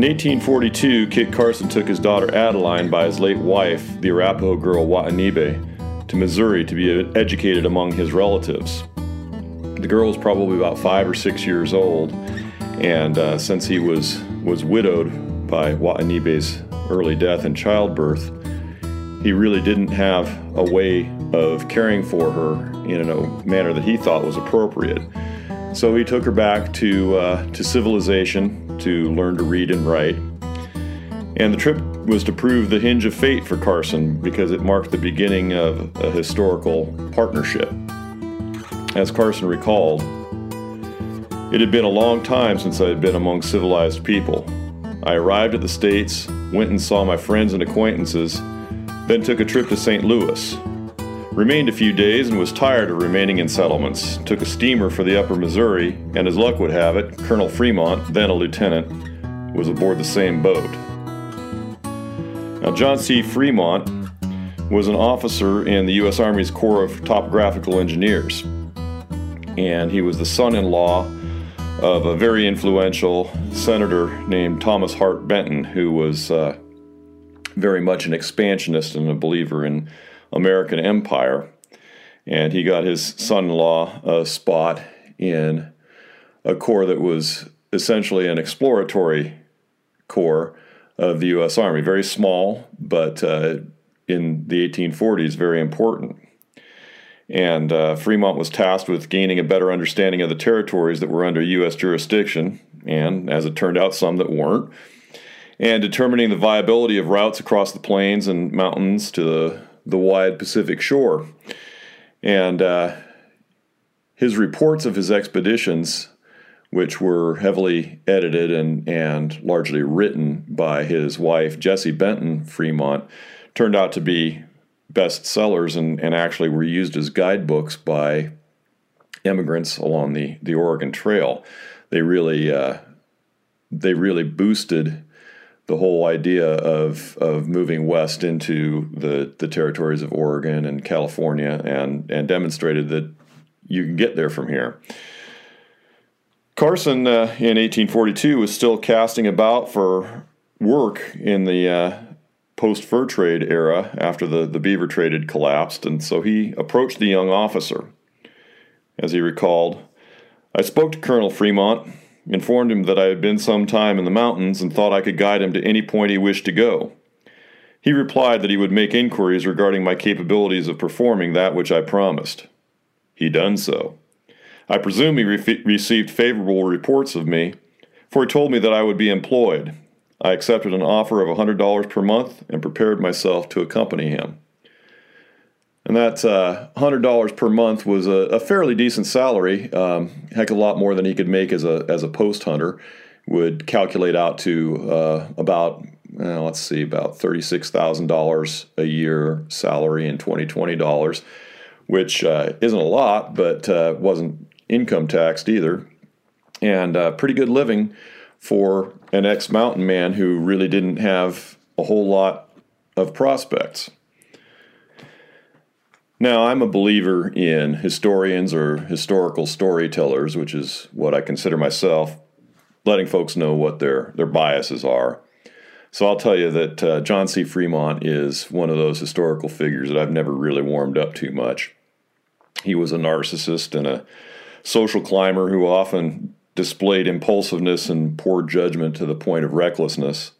In 1842, Kit Carson took his daughter Adeline by his late wife, the Arapaho girl Waanibe, to Missouri to be educated among his relatives. The girl was probably about five or six years old, and uh, since he was was widowed by Waanibe's early death and childbirth, he really didn't have a way of caring for her in a manner that he thought was appropriate. So he took her back to uh, to civilization to learn to read and write. And the trip was to prove the hinge of fate for Carson because it marked the beginning of a historical partnership. As Carson recalled, it had been a long time since I had been among civilized people. I arrived at the States, went and saw my friends and acquaintances, then took a trip to St. Louis. Remained a few days and was tired of remaining in settlements. Took a steamer for the upper Missouri, and as luck would have it, Colonel Fremont, then a lieutenant, was aboard the same boat. Now, John C. Fremont was an officer in the U.S. Army's Corps of Topographical Engineers, and he was the son in law of a very influential senator named Thomas Hart Benton, who was uh, very much an expansionist and a believer in American empire. And he got his son in law a spot in a corps that was essentially an exploratory corps of the U.S. Army. Very small, but uh, in the 1840s, very important. And uh, Fremont was tasked with gaining a better understanding of the territories that were under U.S. jurisdiction, and as it turned out, some that weren't, and determining the viability of routes across the plains and mountains to the, the wide Pacific shore. And uh, his reports of his expeditions, which were heavily edited and, and largely written by his wife, Jessie Benton Fremont, turned out to be bestsellers and, and actually were used as guidebooks by immigrants along the, the Oregon Trail. They really uh, they really boosted the whole idea of of moving west into the, the territories of Oregon and California and and demonstrated that you can get there from here. Carson uh, in 1842 was still casting about for work in the uh, post fur trade era after the, the beaver trade had collapsed, and so he approached the young officer. As he recalled, I spoke to Colonel Fremont, informed him that I had been some time in the mountains and thought I could guide him to any point he wished to go. He replied that he would make inquiries regarding my capabilities of performing that which I promised. He done so. I presume he re- received favorable reports of me, for he told me that I would be employed, I accepted an offer of a $100 per month and prepared myself to accompany him. And that uh, $100 per month was a, a fairly decent salary, um, heck a lot more than he could make as a, as a post hunter. Would calculate out to uh, about, uh, let's see, about $36,000 a year salary in 2020 dollars, which uh, isn't a lot, but uh, wasn't income taxed either. And uh, pretty good living for an ex mountain man who really didn't have a whole lot of prospects. Now, I'm a believer in historians or historical storytellers, which is what I consider myself, letting folks know what their, their biases are. So I'll tell you that uh, John C. Fremont is one of those historical figures that I've never really warmed up too much. He was a narcissist and a social climber who often displayed impulsiveness and poor judgment to the point of recklessness.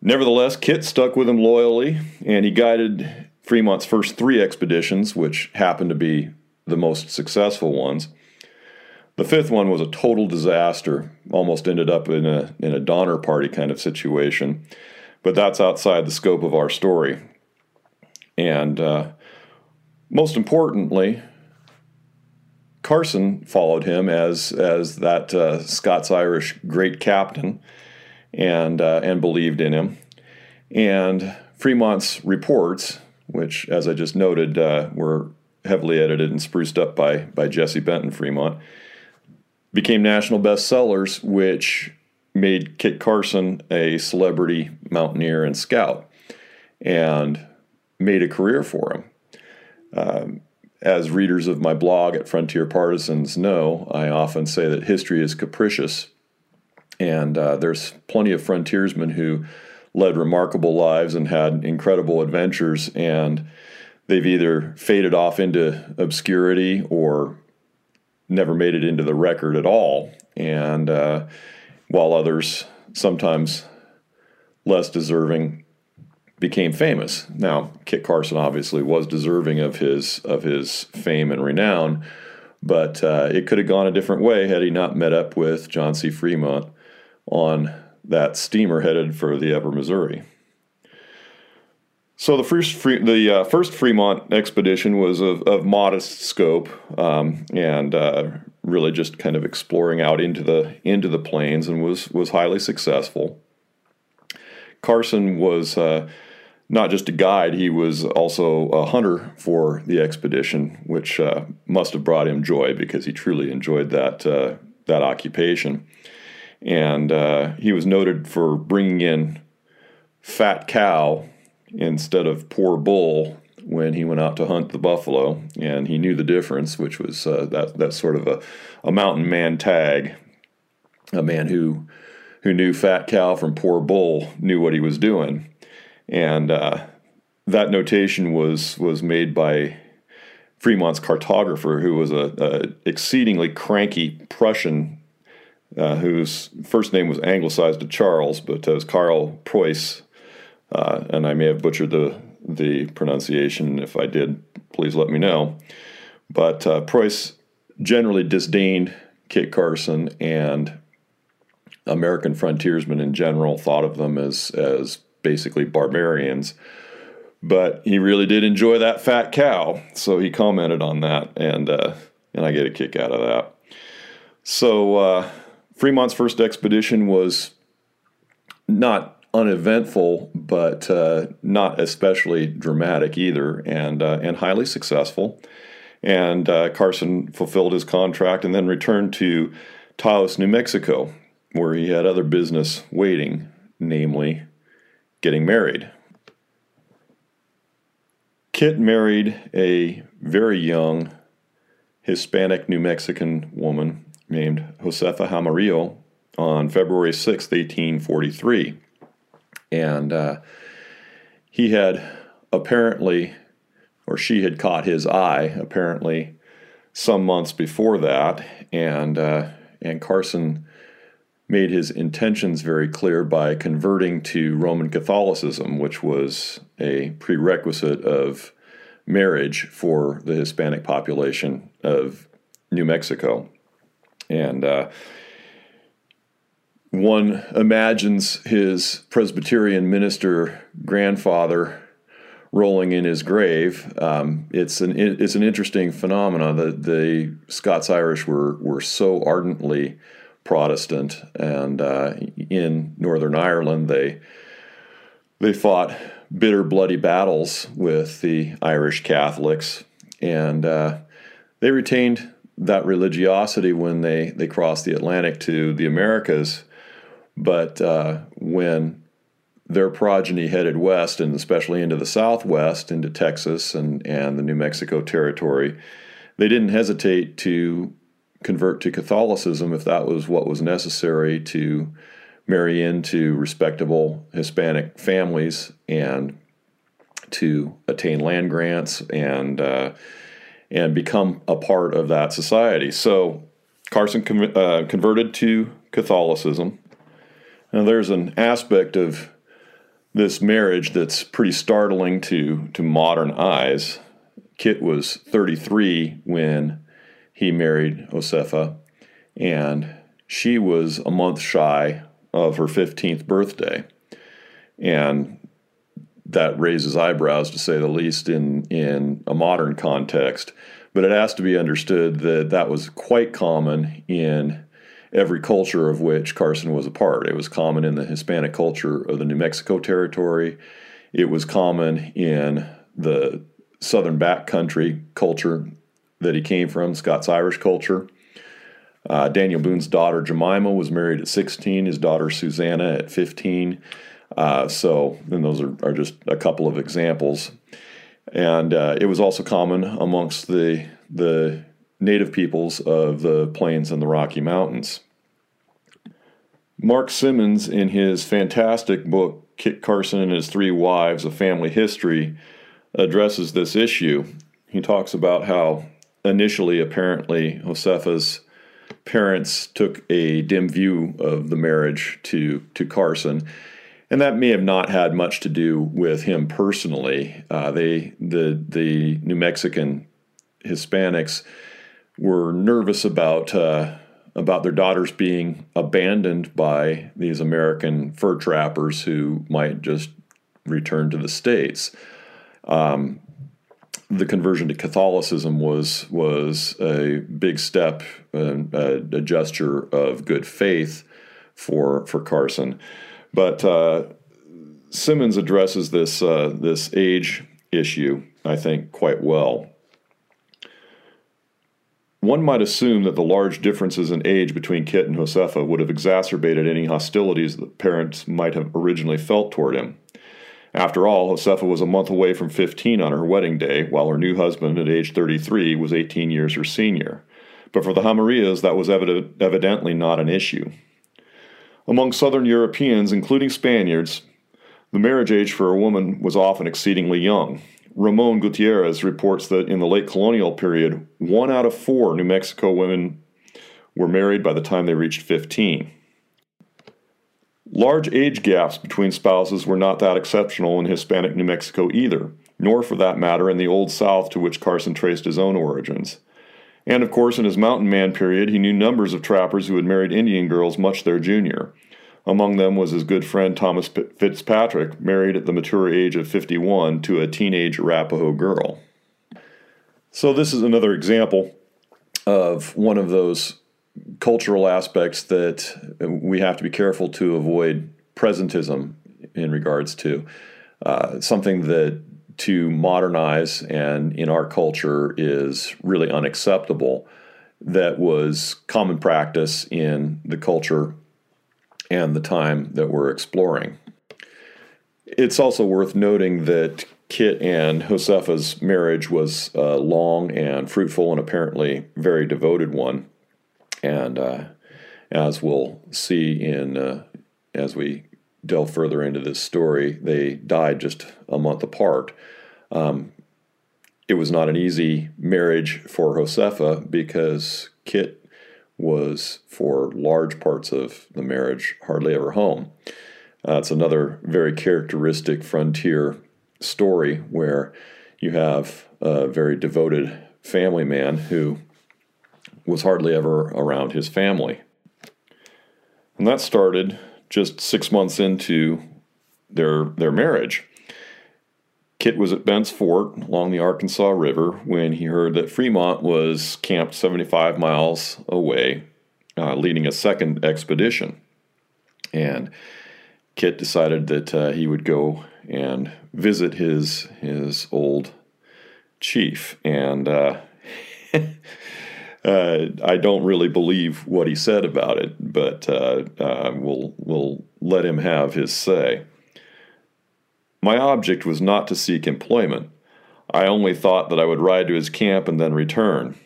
Nevertheless, Kit stuck with him loyally, and he guided Fremont's first three expeditions, which happened to be the most successful ones. The fifth one was a total disaster, almost ended up in a, in a Donner Party kind of situation, but that's outside the scope of our story. And uh, most importantly, Carson followed him as as that uh, Scots Irish great captain, and uh, and believed in him. And Fremont's reports, which, as I just noted, uh, were heavily edited and spruced up by by Jessie Benton Fremont, became national bestsellers, which made Kit Carson a celebrity mountaineer and scout, and made a career for him. Um, as readers of my blog at Frontier Partisans know, I often say that history is capricious. And uh, there's plenty of frontiersmen who led remarkable lives and had incredible adventures, and they've either faded off into obscurity or never made it into the record at all. And uh, while others, sometimes less deserving, became famous. Now, Kit Carson obviously was deserving of his of his fame and renown, but uh, it could have gone a different way had he not met up with John C. Fremont on that steamer headed for the Upper Missouri. So the first the uh, first Fremont expedition was of, of modest scope um, and uh, really just kind of exploring out into the into the plains and was was highly successful. Carson was uh, not just a guide; he was also a hunter for the expedition, which uh, must have brought him joy because he truly enjoyed that uh, that occupation. And uh, he was noted for bringing in fat cow instead of poor bull when he went out to hunt the buffalo, and he knew the difference, which was uh, that that sort of a, a mountain man tag, a man who who knew fat cow from poor bull knew what he was doing, and uh, that notation was was made by Fremont's cartographer, who was a, a exceedingly cranky Prussian. Uh, whose first name was anglicized to Charles, but uh, was Karl Preuss, uh, and I may have butchered the the pronunciation. If I did, please let me know. But uh, Preuss generally disdained Kit Carson, and American frontiersmen in general thought of them as as basically barbarians. But he really did enjoy that fat cow, so he commented on that, and uh, and I get a kick out of that. So uh, Fremont's first expedition was not uneventful, but uh, not especially dramatic either, and uh, and highly successful. And uh, Carson fulfilled his contract and then returned to Taos, New Mexico, where he had other business waiting, namely getting married. Kit married a very young Hispanic New Mexican woman named Josefa Jaramillo on February 6, 1843 and uh, he had apparently, or she had caught his eye apparently some months before that, and uh, and Carson made his intentions very clear by converting to Roman Catholicism, which was a prerequisite of marriage for the Hispanic population of New Mexico, and. Uh, one imagines his Presbyterian minister grandfather rolling in his grave. Um, it's an it's an interesting phenomenon that the Scots Irish were were so ardently Protestant, and uh, in Northern Ireland they they fought bitter, bloody battles with the Irish Catholics, and uh, they retained that religiosity when they they crossed the Atlantic to the Americas. But uh, when their progeny headed west, and especially into the southwest, into Texas and, and the New Mexico territory, they didn't hesitate to convert to Catholicism if that was what was necessary to marry into respectable Hispanic families and to attain land grants and uh, and become a part of that society. So Carson com- uh, converted to Catholicism now, there's an aspect of this marriage that's pretty startling to, to modern eyes. Kit was 33 when he married Josefa, and she was a month shy of her 15th birthday. And that raises eyebrows to say the least in, in a modern context. But it has to be understood that that was quite common in every culture of which Carson was a part. It was common in the Hispanic culture of the New Mexico territory. It was common in the Southern backcountry culture that he came from, Scots Irish culture. Uh, Daniel Boone's daughter Jemima was married at 16, his daughter Susanna at 15. Uh, so, and those are, are, just a couple of examples. And uh, it was also common amongst the, the native peoples of the plains and the Rocky Mountains. Mark Simmons, in his fantastic book, Kit Carson and His Three Wives A Family History, addresses this issue. He talks about how initially, apparently, Josefa's parents took a dim view of the marriage to, to Carson. And that may have not had much to do with him personally. Uh, they, the, the New Mexican Hispanics were nervous about uh, about their daughters being abandoned by these American fur trappers who might just return to the states. Um, the conversion to Catholicism was was a big step, a, a gesture of good faith for for Carson, but uh, Simmons addresses this uh, this age issue, I think, quite well. One might assume that the large differences in age between Kit and Josefa would have exacerbated any hostilities that parents might have originally felt toward him. After all, Josefa was a month away from 15 on her wedding day, while her new husband, at age 33, was 18 years her senior. But for the Jaramillos, that was evident, evidently not an issue. Among Southern Europeans, including Spaniards, the marriage age for a woman was often exceedingly young. Ramon Gutierrez reports that in the late colonial period, one out of four New Mexico women were married by the time they reached 15. Large age gaps between spouses were not that exceptional in Hispanic New Mexico either, nor for that matter in the Old South to which Carson traced his own origins. And of course, in his mountain man period, he knew numbers of trappers who had married Indian girls much their junior. Among them was his good friend Thomas Fitzpatrick, married at the mature age of 51 to a teenage Arapaho girl. So, this is another example of one of those cultural aspects that we have to be careful to avoid presentism in regards to. Uh, something that to modernize and in our culture is really unacceptable that was common practice in the culture and the time that we're exploring. It's also worth noting that Kit and Josefa's marriage was a long and fruitful and apparently very devoted one. And uh, as we'll see in uh, as we delve further into this story, they died just a month apart. Um, it was not an easy marriage for Josefa because Kit was for large parts of the marriage hardly ever home. Uh, it's another very characteristic frontier story where you have a very devoted family man who was hardly ever around his family. And that started just six months into their their marriage. Kit was at Bent's Fort along the Arkansas River when he heard that Fremont was camped 75 miles away, uh, leading a second expedition. And Kit decided that uh, he would go and visit his his old chief. And uh, uh I don't really believe what he said about it, but uh, uh, we'll we'll let him have his say. My object was not to seek employment. I only thought that I would ride to his camp and then return.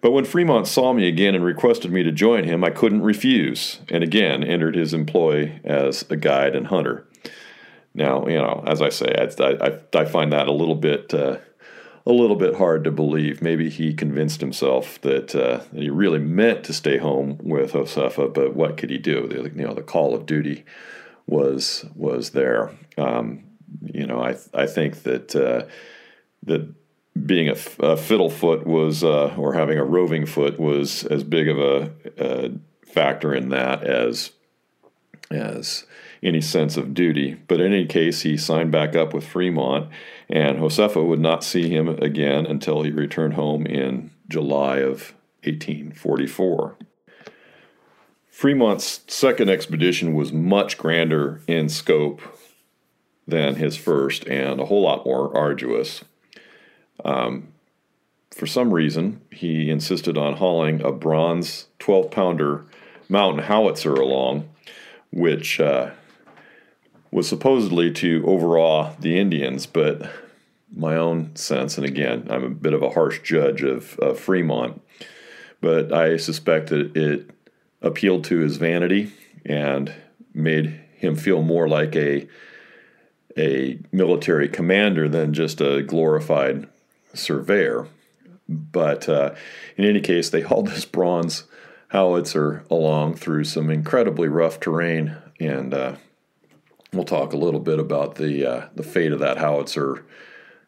But when Fremont saw me again and requested me to join him, I couldn't refuse, and again entered his employ as a guide and hunter. Now, you know, as I say, I, I, I find that a little bit uh, a little bit hard to believe. Maybe he convinced himself that, uh, he really meant to stay home with Josefa, but what could he do? The, you know, the call of duty was was there. Um, you know, I I think that uh, that being a, fiddle foot was uh, or having a roving foot was as big of a, a, factor in that as as any sense of duty. But in any case, he signed back up with Fremont, and Josefa would not see him again until he returned home in July of 1844. Fremont's second expedition was much grander in scope than his first and a whole lot more arduous. Um, for some reason, he insisted on hauling a bronze 12 pounder mountain howitzer along, which uh, was supposedly to overawe the Indians, but my own sense, and again, I'm a bit of a harsh judge of, Fremont, but I suspect that it appealed to his vanity and made him feel more like a a military commander than just a glorified surveyor. But uh, in any case, they hauled this bronze howitzer along through some incredibly rough terrain, and uh, we'll talk a little bit about the uh, the fate of that howitzer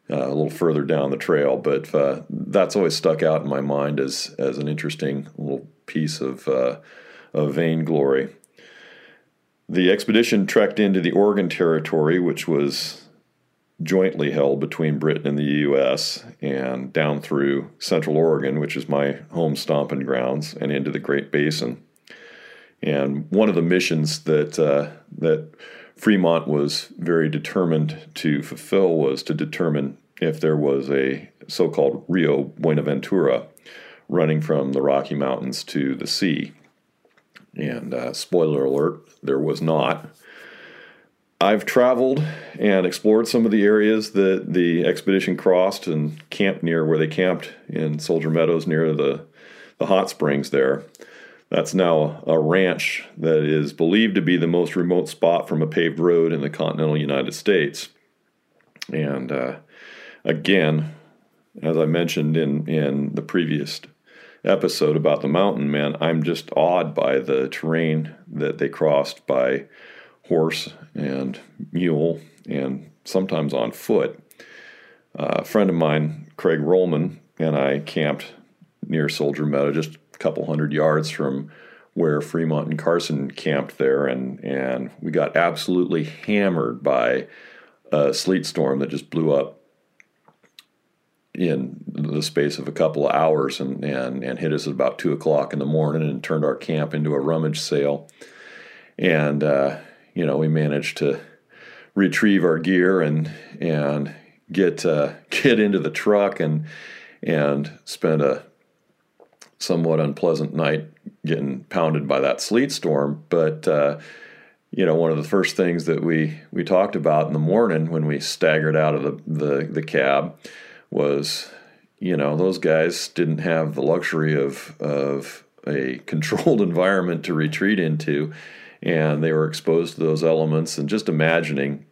uh, a little further down the trail. But uh, that's always stuck out in my mind as as an interesting little piece of uh, of vainglory. The expedition trekked into the Oregon Territory, which was jointly held between Britain and the U.S., and down through Central Oregon, which is my home stomping grounds, and into the Great Basin. And one of the missions that uh, that Fremont was very determined to fulfill was to determine if there was a so-called Rio Buenaventura running from the Rocky Mountains to the sea. And uh, spoiler alert, there was not. I've traveled and explored some of the areas that the expedition crossed and camped near where they camped in Soldier Meadows near the, the hot springs there. That's now a ranch that is believed to be the most remote spot from a paved road in the continental United States. And uh, again, as I mentioned in, in the previous episode about the mountain, man, I'm just awed by the terrain that they crossed by horse and mule and sometimes on foot. Uh, a friend of mine, Craig Rollman, and I camped near Soldier Meadow, just couple hundred yards from where Fremont and Carson camped there, and, and we got absolutely hammered by a sleet storm that just blew up in the space of a couple of hours and, and, and hit us at about 2 o'clock in the morning and turned our camp into a rummage sale. And uh, you know, we managed to retrieve our gear and and get uh, get into the truck and and spend a somewhat unpleasant night getting pounded by that sleet storm. But uh, you know, one of the first things that we we talked about in the morning when we staggered out of the the, the cab was, you know, those guys didn't have the luxury of of a controlled environment to retreat into and they were exposed to those elements. And just imagining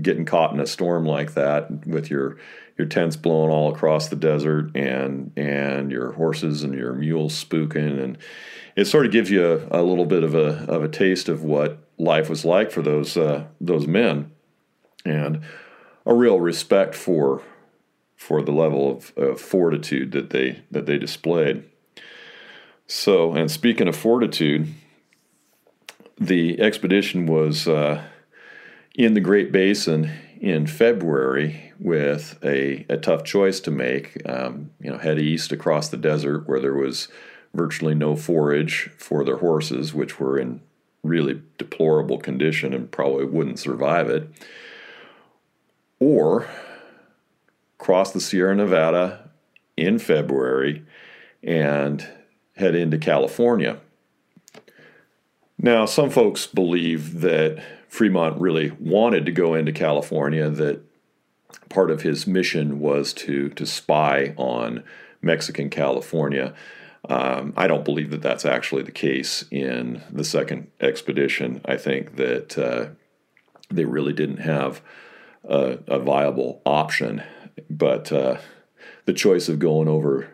getting caught in a storm like that with your your tents blowing all across the desert and and your horses and your mules spooking and it sort of gives you a, a little bit of a of a taste of what life was like for those uh, those men and a real respect for for the level of, of fortitude that they that they displayed. So, and speaking of fortitude, the expedition was uh, in the Great Basin in February with a, a tough choice to make. Um, you know, head east across the desert where there was virtually no forage for their horses, which were in really deplorable condition and probably wouldn't survive it, or cross the Sierra Nevada in February and head into California. Now, some folks believe that Fremont really wanted to go into California, that part of his mission was to, to spy on Mexican California. Um, I don't believe that that's actually the case in the second expedition. I think that uh, they really didn't have a, a viable option. But uh, the choice of going over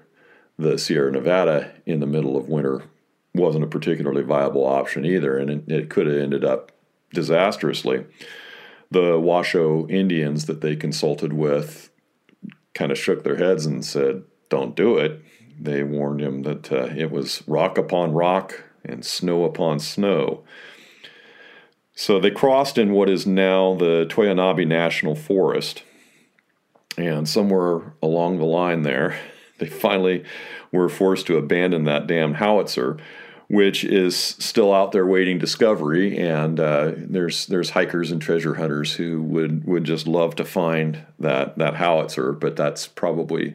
the Sierra Nevada in the middle of winter wasn't a particularly viable option either, and it, it could have ended up disastrously. The Washoe Indians that they consulted with kind of shook their heads and said, Don't do it. They warned him that uh, it was rock upon rock and snow upon snow. So they crossed in what is now the Toiyabe National Forest. And somewhere along the line there, they finally were forced to abandon that damn howitzer which is still out there waiting discovery. And uh, there's there's hikers and treasure hunters who would would just love to find that that howitzer, but that's probably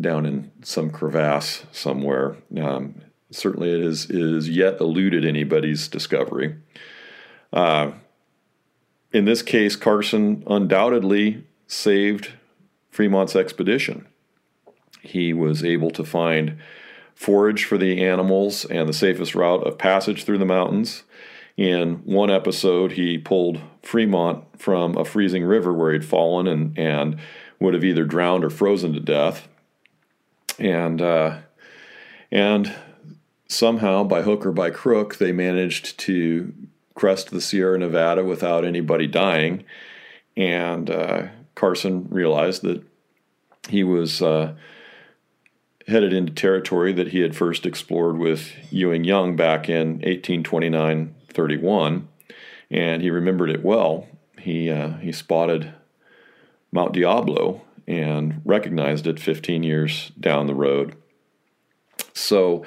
down in some crevasse somewhere. Um, certainly, it is is yet eluded anybody's discovery. Uh, in this case, Carson undoubtedly saved Fremont's expedition. He was able to find forage for the animals and the safest route of passage through the mountains. In one episode, he pulled Fremont from a freezing river where he'd fallen and, and would have either drowned or frozen to death. And, uh, and somehow, by hook or by crook, they managed to crest the Sierra Nevada without anybody dying. And uh, Carson realized that he was uh, headed into territory that he had first explored with Ewing Young back in 1829 31, and he remembered it well. He, uh, he spotted Mount Diablo and recognized it 15 years down the road. So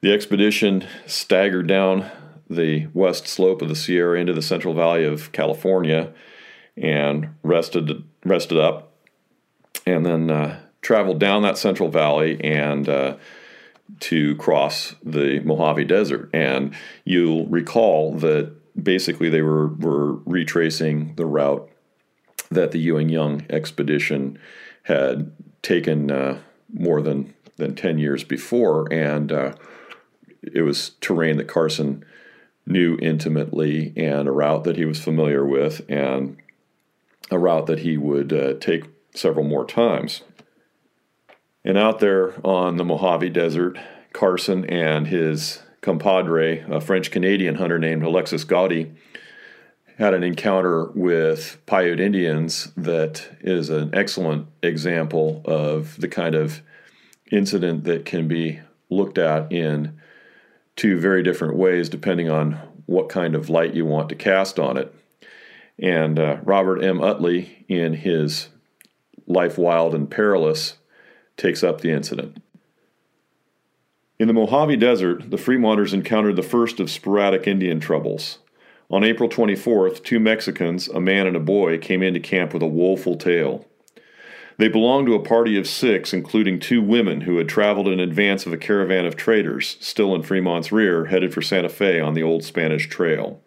the expedition staggered down the west slope of the Sierra into the Central Valley of California and rested rested up, and then uh, traveled down that Central Valley and uh, to cross the Mojave Desert. And you'll recall that basically they were were retracing the route that the Ewing Young expedition had taken uh, more than than ten years before, and uh, it was terrain that Carson knew intimately and a route that he was familiar with and a route that he would uh, take several more times. And out there on the Mojave Desert, Carson and his compadre, a French Canadian hunter named Alexis Godey, had an encounter with Paiute Indians that is an excellent example of the kind of incident that can be looked at in two very different ways depending on what kind of light you want to cast on it. And uh, Robert M. Utley, in his Life Wild and Perilous, takes up the incident. In the Mojave Desert, the Fremonters encountered the first of sporadic Indian troubles. On April 24th, two Mexicans, a man and a boy, came into camp with a woeful tale. They belonged to a party of six, including two women who had traveled in advance of a caravan of traders, still in Fremont's rear, headed for Santa Fe on the old Spanish Trail.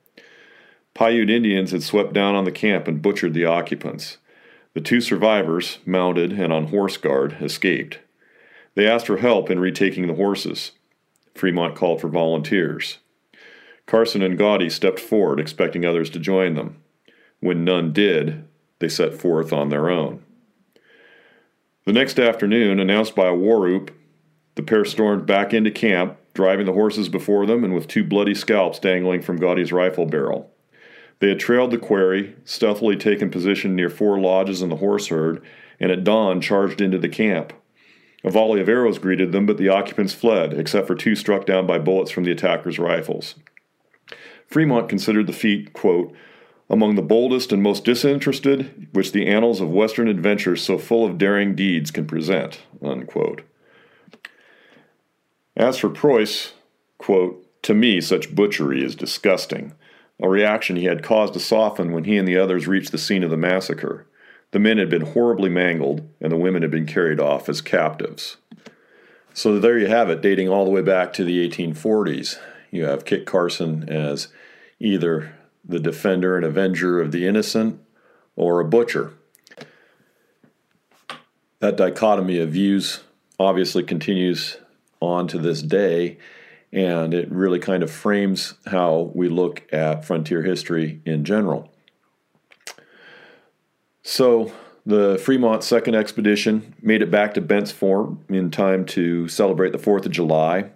Paiute Indians had swept down on the camp and butchered the occupants. The two survivors, mounted and on horse guard, escaped. They asked for help in retaking the horses. Fremont called for volunteers. Carson and Godey stepped forward, expecting others to join them. When none did, they set forth on their own. The next afternoon, announced by a war whoop, the pair stormed back into camp, driving the horses before them and with two bloody scalps dangling from Godey's rifle barrel. They had trailed the quarry, stealthily taken position near four lodges in the horse herd, and at dawn charged into the camp. A volley of arrows greeted them, but the occupants fled, except for two struck down by bullets from the attackers' rifles. Fremont considered the feat, quote, among the boldest and most disinterested which the annals of Western adventure so full of daring deeds can present. Unquote. As for Preuss, quote, to me such butchery is disgusting, a reaction he had caused to soften when he and the others reached the scene of the massacre. The men had been horribly mangled, and the women had been carried off as captives. So there you have it, dating all the way back to the 1840s. You have Kit Carson as either the defender and avenger of the innocent, or a butcher. That dichotomy of views obviously continues on to this day, and it really kind of frames how we look at frontier history in general. So, the Fremont Second Expedition made it back to Bent's Fort in time to celebrate the 4th of July,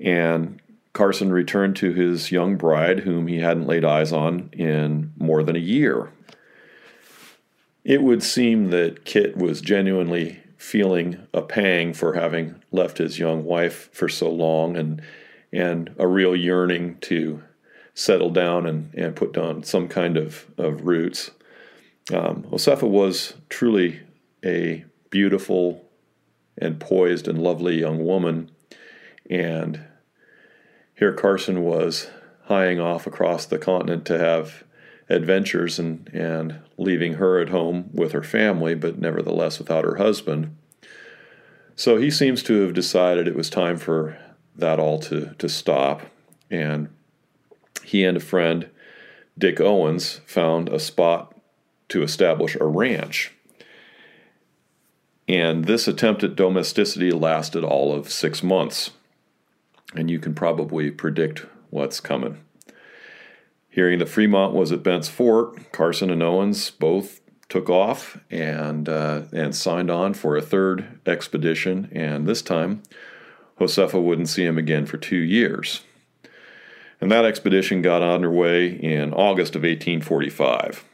and Carson returned to his young bride, whom he hadn't laid eyes on in more than a year. It would seem that Kit was genuinely feeling a pang for having left his young wife for so long and and a real yearning to settle down and, and put down some kind of, of roots. Um, Josefa was truly a beautiful and poised and lovely young woman, and here Carson was hieing off across the continent to have adventures and, and leaving her at home with her family, but nevertheless without her husband. So he seems to have decided it was time for that all to, to stop. And he and a friend, Dick Owens, found a spot to establish a ranch. And this attempt at domesticity lasted all of six months and you can probably predict what's coming. Hearing that Fremont was at Bent's Fort, Carson and Owens both took off and uh, and signed on for a third expedition. And this time, Josefa wouldn't see him again for two years. And that expedition got underway in August of 1845.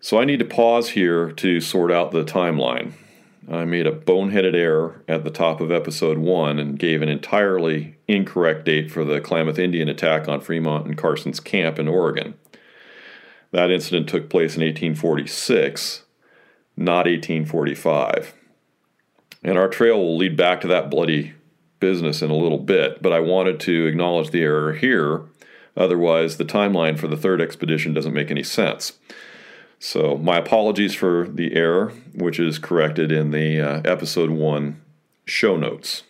So I need to pause here to sort out the timeline. I made a boneheaded error at the top of episode one and gave an entirely incorrect date for the Klamath Indian attack on Fremont and Carson's camp in Oregon. That incident took place in 1846, not 1845. And our trail will lead back to that bloody business in a little bit, but I wanted to acknowledge the error here. Otherwise, the timeline for the third expedition doesn't make any sense. So, my apologies for the error, which is corrected in the uh, episode one show notes.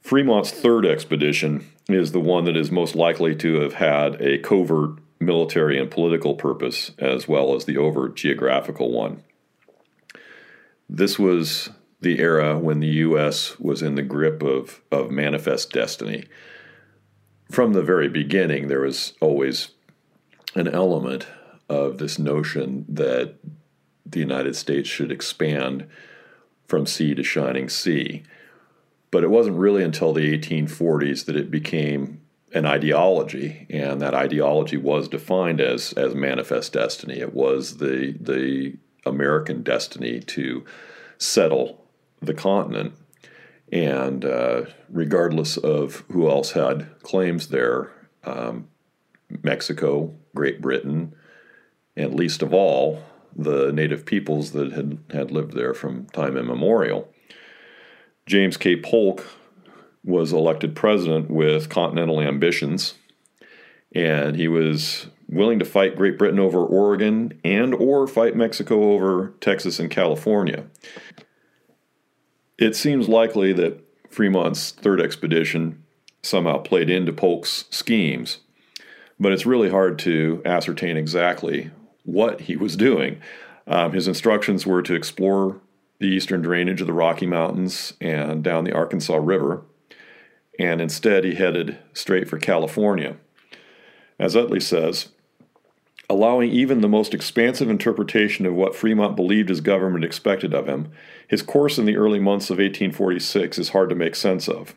Fremont's third expedition is the one that is most likely to have had a covert military and political purpose, as well as the overt geographical one. This was the era when the U.S. was in the grip of, of manifest destiny. From the very beginning, there was always an element of this notion that the United States should expand from sea to shining sea. But it wasn't really until the 1840s that it became an ideology, and that ideology was defined as as manifest destiny. It was the the American destiny to settle the continent, and uh, regardless of who else had claims there, um, Mexico, Great Britain, and least of all, the native peoples that had, had lived there from time immemorial. James K. Polk was elected president with continental ambitions, and he was willing to fight Great Britain over Oregon and or fight Mexico over Texas and California. It seems likely that Fremont's third expedition somehow played into Polk's schemes, but it's really hard to ascertain exactly what he was doing. Um, his instructions were to explore the eastern drainage of the Rocky Mountains and down the Arkansas River, and instead he headed straight for California. As Utley says, allowing even the most expansive interpretation of what Fremont believed his government expected of him, his course in the early months of 1846 is hard to make sense of.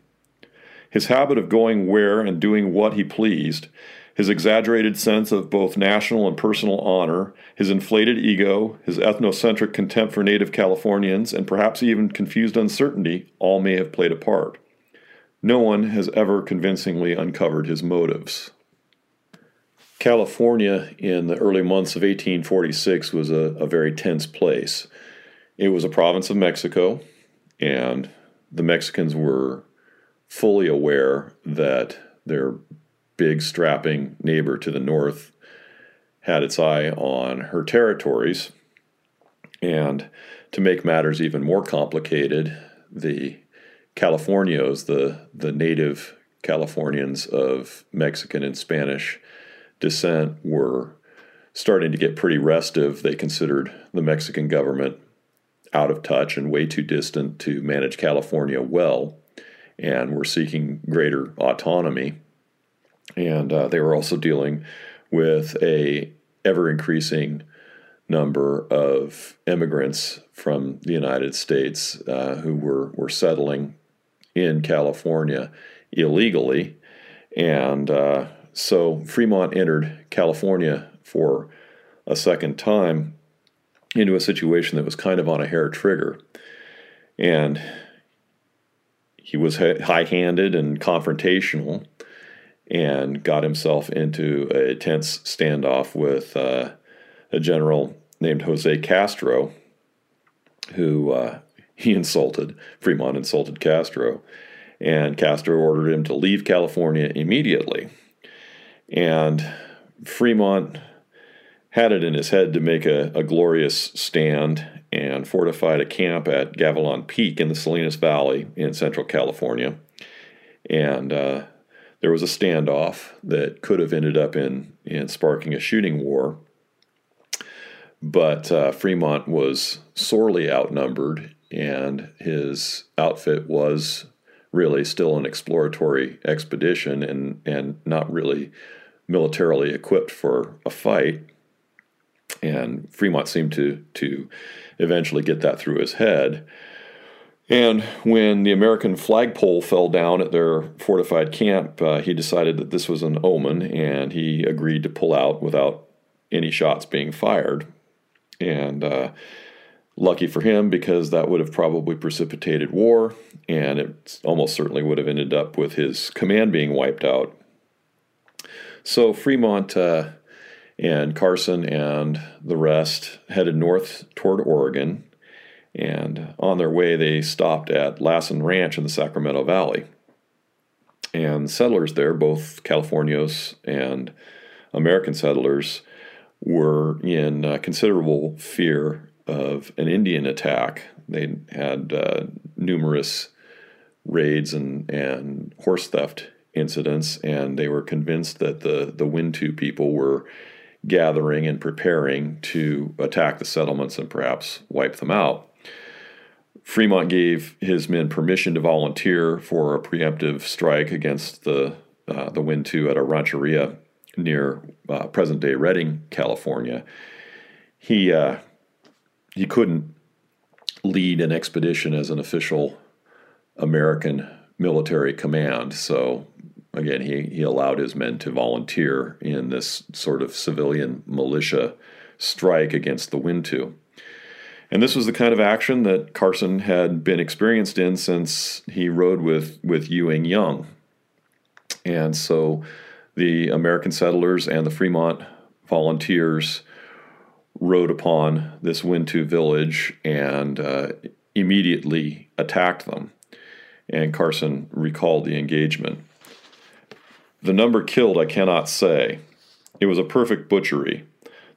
His habit of going where and doing what he pleased his exaggerated sense of both national and personal honor, his inflated ego, his ethnocentric contempt for native Californians, and perhaps even confused uncertainty all may have played a part. No one has ever convincingly uncovered his motives. California in the early months of 1846 was a, a very tense place. It was a province of Mexico, and the Mexicans were fully aware that their big strapping neighbor to the north had its eye on her territories. And to make matters even more complicated, the Californios, the, the native Californians of Mexican and Spanish descent, were starting to get pretty restive. They considered the Mexican government out of touch and way too distant to manage California well, and were seeking greater autonomy and uh, they were also dealing with a ever increasing number of immigrants from the United States uh, who were were settling in California illegally, and uh, so Fremont entered California for a second time into a situation that was kind of on a hair trigger, and he was high-handed and confrontational and got himself into a tense standoff with uh, a general named Jose Castro, who uh, he insulted. Fremont insulted Castro, and Castro ordered him to leave California immediately. And Fremont had it in his head to make a, a glorious stand and fortified a camp at Gavilan Peak in the Salinas Valley in central California. And uh, there was a standoff that could have ended up in, in sparking a shooting war. But uh, Fremont was sorely outnumbered, and his outfit was really still an exploratory expedition and, and not really militarily equipped for a fight. And Fremont seemed to, to eventually get that through his head. And when the American flagpole fell down at their fortified camp, uh, he decided that this was an omen and he agreed to pull out without any shots being fired. And uh, lucky for him, because that would have probably precipitated war, and it almost certainly would have ended up with his command being wiped out. So Fremont uh, and Carson and the rest headed north toward Oregon and on their way, they stopped at Lassen Ranch in the Sacramento Valley. And settlers there, both Californios and American settlers, were in uh, considerable fear of an Indian attack. They had uh, numerous raids and, and horse theft incidents, and they were convinced that the, the Wintu people were gathering and preparing to attack the settlements and perhaps wipe them out. Fremont gave his men permission to volunteer for a preemptive strike against the uh, the Wintu at a rancheria near uh, present day Redding, California. He uh, he couldn't lead an expedition as an official American military command, so again he, he allowed his men to volunteer in this sort of civilian militia strike against the Wintu. And this was the kind of action that Carson had been experienced in since he rode with, with Ewing Young. And so the American settlers and the Fremont volunteers rode upon this Wintu village and uh, immediately attacked them. And Carson recalled the engagement. The number killed I cannot say. It was a perfect butchery.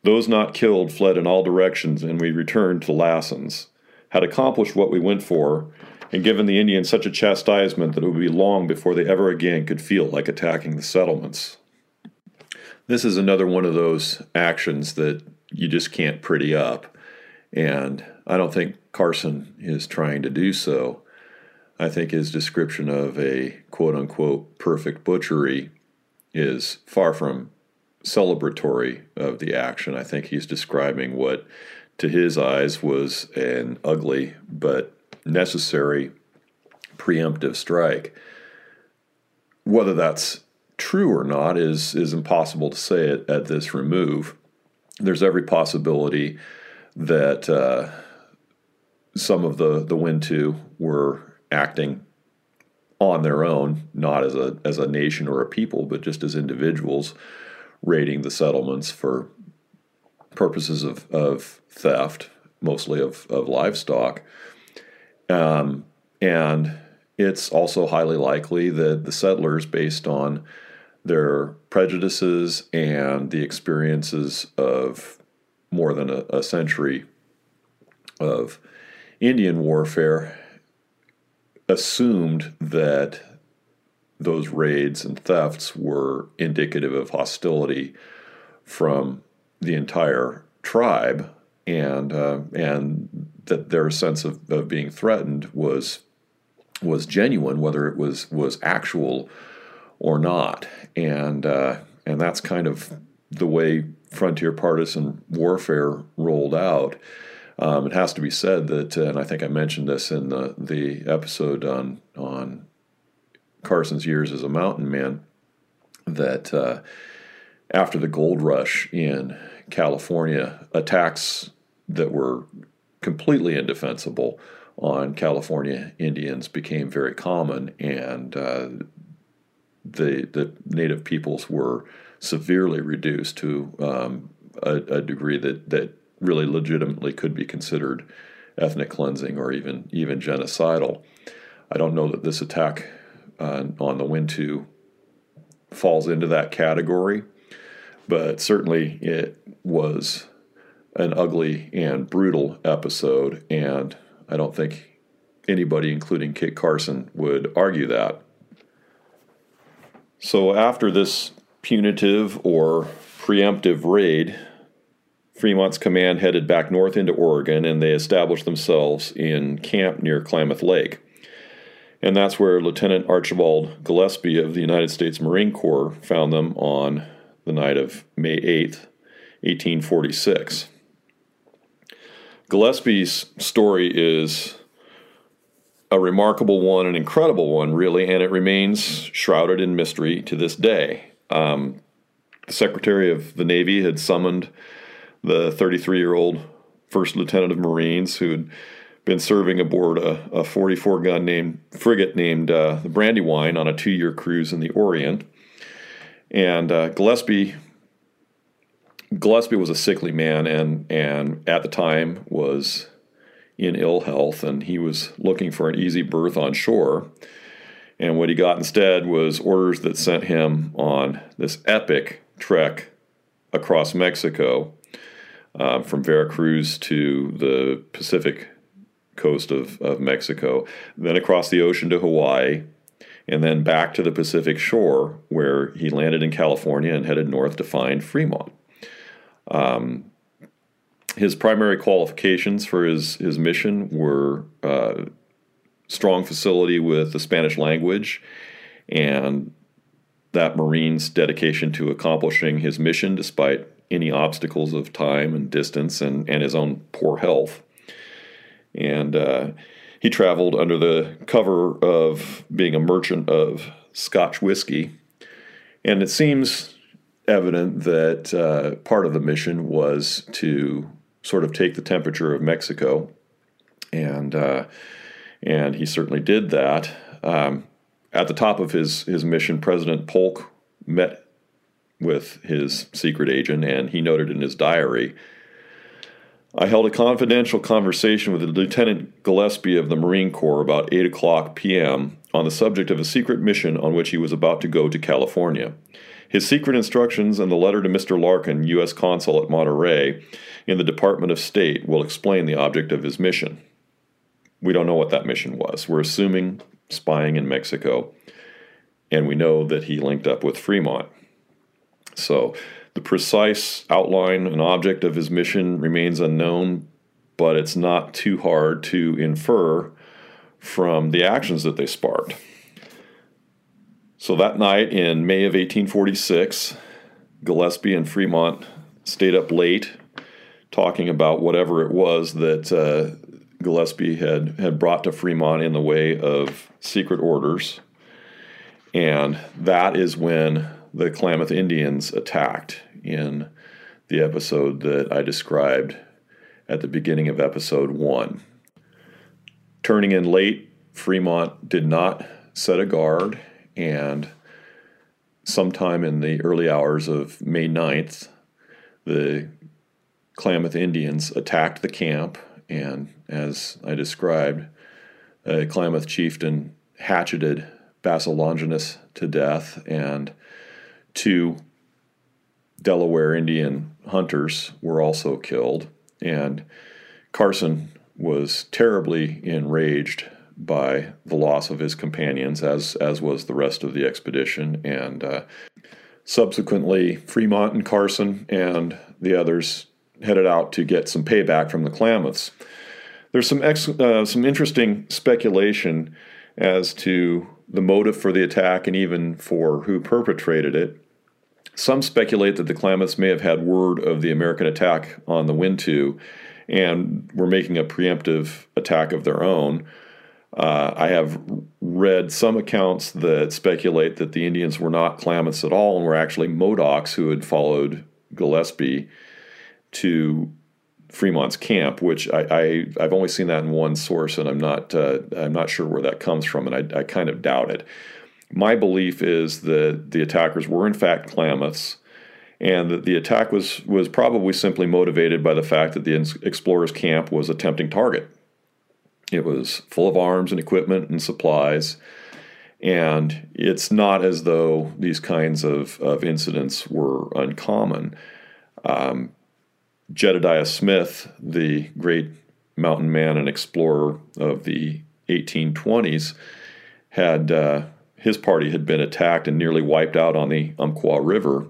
Those not killed fled in all directions, and we returned to Lassen's. Had accomplished what we went for, and given the Indians such a chastisement that it would be long before they ever again could feel like attacking the settlements. This is another one of those actions that you just can't pretty up, and I don't think Carson is trying to do so. I think his description of a quote unquote perfect butchery is far from celebratory of the action. I think he's describing what, to his eyes, was an ugly but necessary preemptive strike. Whether that's true or not is is impossible to say at, at this remove. There's every possibility that uh, some of the the Wintu were acting on their own, not as a as a nation or a people, but just as individuals raiding the settlements for purposes of, of theft, mostly of, of livestock. Um, and it's also highly likely that the settlers, based on their prejudices and the experiences of more than a, a century of Indian warfare, assumed that those raids and thefts were indicative of hostility from the entire tribe, and uh, and that their sense of, of being threatened was was genuine, whether it was was actual or not, and uh, and that's kind of the way frontier partisan warfare rolled out. Um, it has to be said that, uh, and I think I mentioned this in the the episode on on Carson's years as a mountain man that uh, after the gold rush in California, attacks that were completely indefensible on California Indians became very common, and uh, the the native peoples were severely reduced to um, a, a, degree that that really legitimately could be considered ethnic cleansing or even even genocidal. I don't know that this attack uh, on the Wintu falls into that category, but certainly it was an ugly and brutal episode, and I don't think anybody, including Kit Carson, would argue that. So after this punitive or preemptive raid, Fremont's command headed back north into Oregon and they established themselves in camp near Klamath Lake. And that's where Lieutenant Archibald Gillespie of the United States Marine Corps found them on the night of May 8th, 1846. Gillespie's story is a remarkable one, an incredible one, really, and it remains shrouded in mystery to this day. Um, the Secretary of the Navy had summoned the 33 year old First Lieutenant of Marines who had been serving aboard a 44 gun named frigate named uh, the Brandywine on a two year cruise in the Orient. And uh, Gillespie Gillespie was a sickly man and and at the time was in ill health and he was looking for an easy berth on shore. And what he got instead was orders that sent him on this epic trek across Mexico uh, from Veracruz to the Pacific coast of, of Mexico, then across the ocean to Hawaii, and then back to the Pacific shore where he landed in California and headed north to find Fremont. Um, his primary qualifications for his, his mission were uh, strong facility with the Spanish language and that Marine's dedication to accomplishing his mission despite any obstacles of time and distance and, and his own poor health. And uh, he traveled under the cover of being a merchant of Scotch whiskey. And it seems evident that uh, part of the mission was to sort of take the temperature of Mexico. And, uh, and he certainly did that. Um, at the top of his, his mission, President Polk met with his secret agent, and he noted in his diary I held a confidential conversation with Lieutenant Gillespie of the Marine Corps about 8 o'clock p.m. on the subject of a secret mission on which he was about to go to California. His secret instructions and the letter to Mr. Larkin, U.S. Consul at Monterey, in the Department of State, will explain the object of his mission. We don't know what that mission was. We're assuming spying in Mexico, and we know that he linked up with Fremont. So the precise outline and object of his mission remains unknown, but it's not too hard to infer from the actions that they sparked. So that night in May of 1846, Gillespie and Fremont stayed up late talking about whatever it was that uh, Gillespie had, had brought to Fremont in the way of secret orders. And that is when the Klamath Indians attacked in the episode that I described at the beginning of episode one. Turning in late, Fremont did not set a guard, and sometime in the early hours of May 9th, the Klamath Indians attacked the camp, and as I described, a Klamath chieftain hatcheted Basil Lajeunesse to death, and two Delaware Indian hunters were also killed, and Carson was terribly enraged by the loss of his companions, as as was the rest of the expedition, and uh, subsequently Fremont and Carson and the others headed out to get some payback from the Klamaths. There's some ex- uh, some interesting speculation as to the motive for the attack and even for who perpetrated it. Some speculate that the Klamaths may have had word of the American attack on the Wintu and were making a preemptive attack of their own. Uh, I have read some accounts that speculate that the Indians were not Klamaths at all and were actually Modocs who had followed Gillespie to Fremont's camp, which I, I have only seen that in one source, and I'm not uh, I'm not sure where that comes from, and I, I kind of doubt it. My belief is that the attackers were in fact Klamaths, and that the attack was was probably simply motivated by the fact that the explorers' camp was a tempting target. It was full of arms and equipment and supplies, and it's not as though these kinds of, of incidents were uncommon. Um, Jedediah Smith, the great mountain man and explorer of the 1820s, had uh, his party had been attacked and nearly wiped out on the Umpqua River.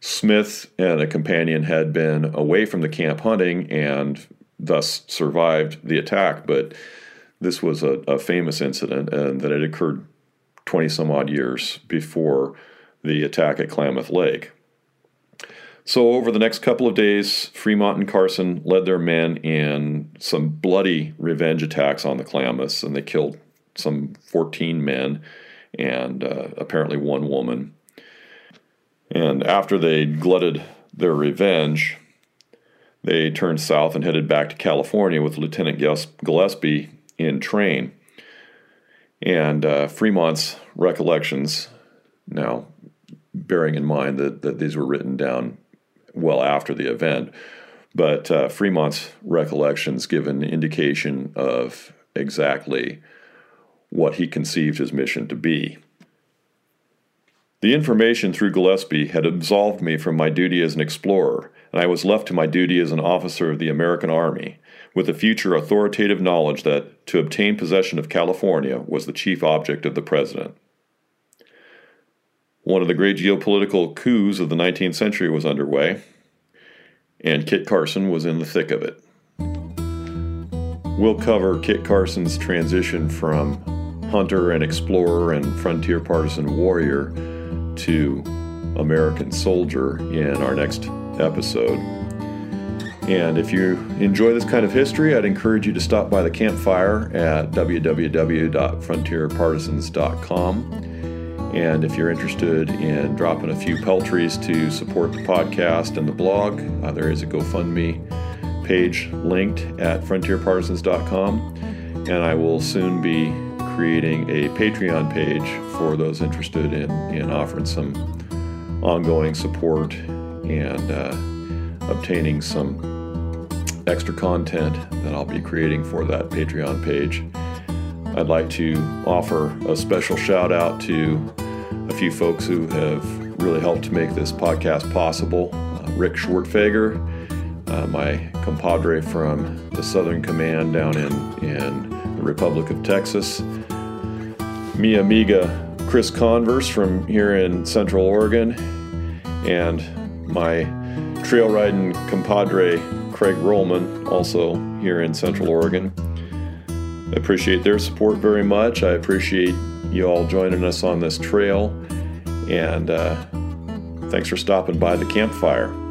Smith and a companion had been away from the camp hunting and thus survived the attack, but this was a, a famous incident and that it occurred 20 some odd years before the attack at Klamath Lake. So, over the next couple of days, Fremont and Carson led their men in some bloody revenge attacks on the Klamaths, and they killed some 14 men and uh, apparently one woman. And after they glutted their revenge, they turned south and headed back to California with Lieutenant Gillespie in train. And uh, Fremont's recollections, now bearing in mind that, that these were written down well after the event, but uh, Fremont's recollections give an indication of exactly what he conceived his mission to be. The information through Gillespie had absolved me from my duty as an explorer, and I was left to my duty as an officer of the American Army, with the future authoritative knowledge that to obtain possession of California was the chief object of the President. One of the great geopolitical coups of the 19th century was underway, and Kit Carson was in the thick of it. We'll cover Kit Carson's transition from hunter and explorer and frontier partisan warrior to American soldier in our next episode. And if you enjoy this kind of history, I'd encourage you to stop by the campfire at www.frontierpartisans.com. And if you're interested in dropping a few peltries to support the podcast and the blog, uh, there is a GoFundMe page linked at frontierpartisans.com. And I will soon be creating a Patreon page for those interested in, in offering some ongoing support and uh, obtaining some extra content that I'll be creating for that Patreon page. I'd like to offer a special shout out to a few folks who have really helped to make this podcast possible. Uh, Rick Schwartfager, uh, my compadre from the Southern Command down in, in the Republic of Texas. Mi amiga Chris Converse from here in Central Oregon, and my trail riding compadre Craig Rollman, also here in Central Oregon. Appreciate their support very much. I appreciate you all joining us on this trail, and uh, thanks for stopping by the campfire.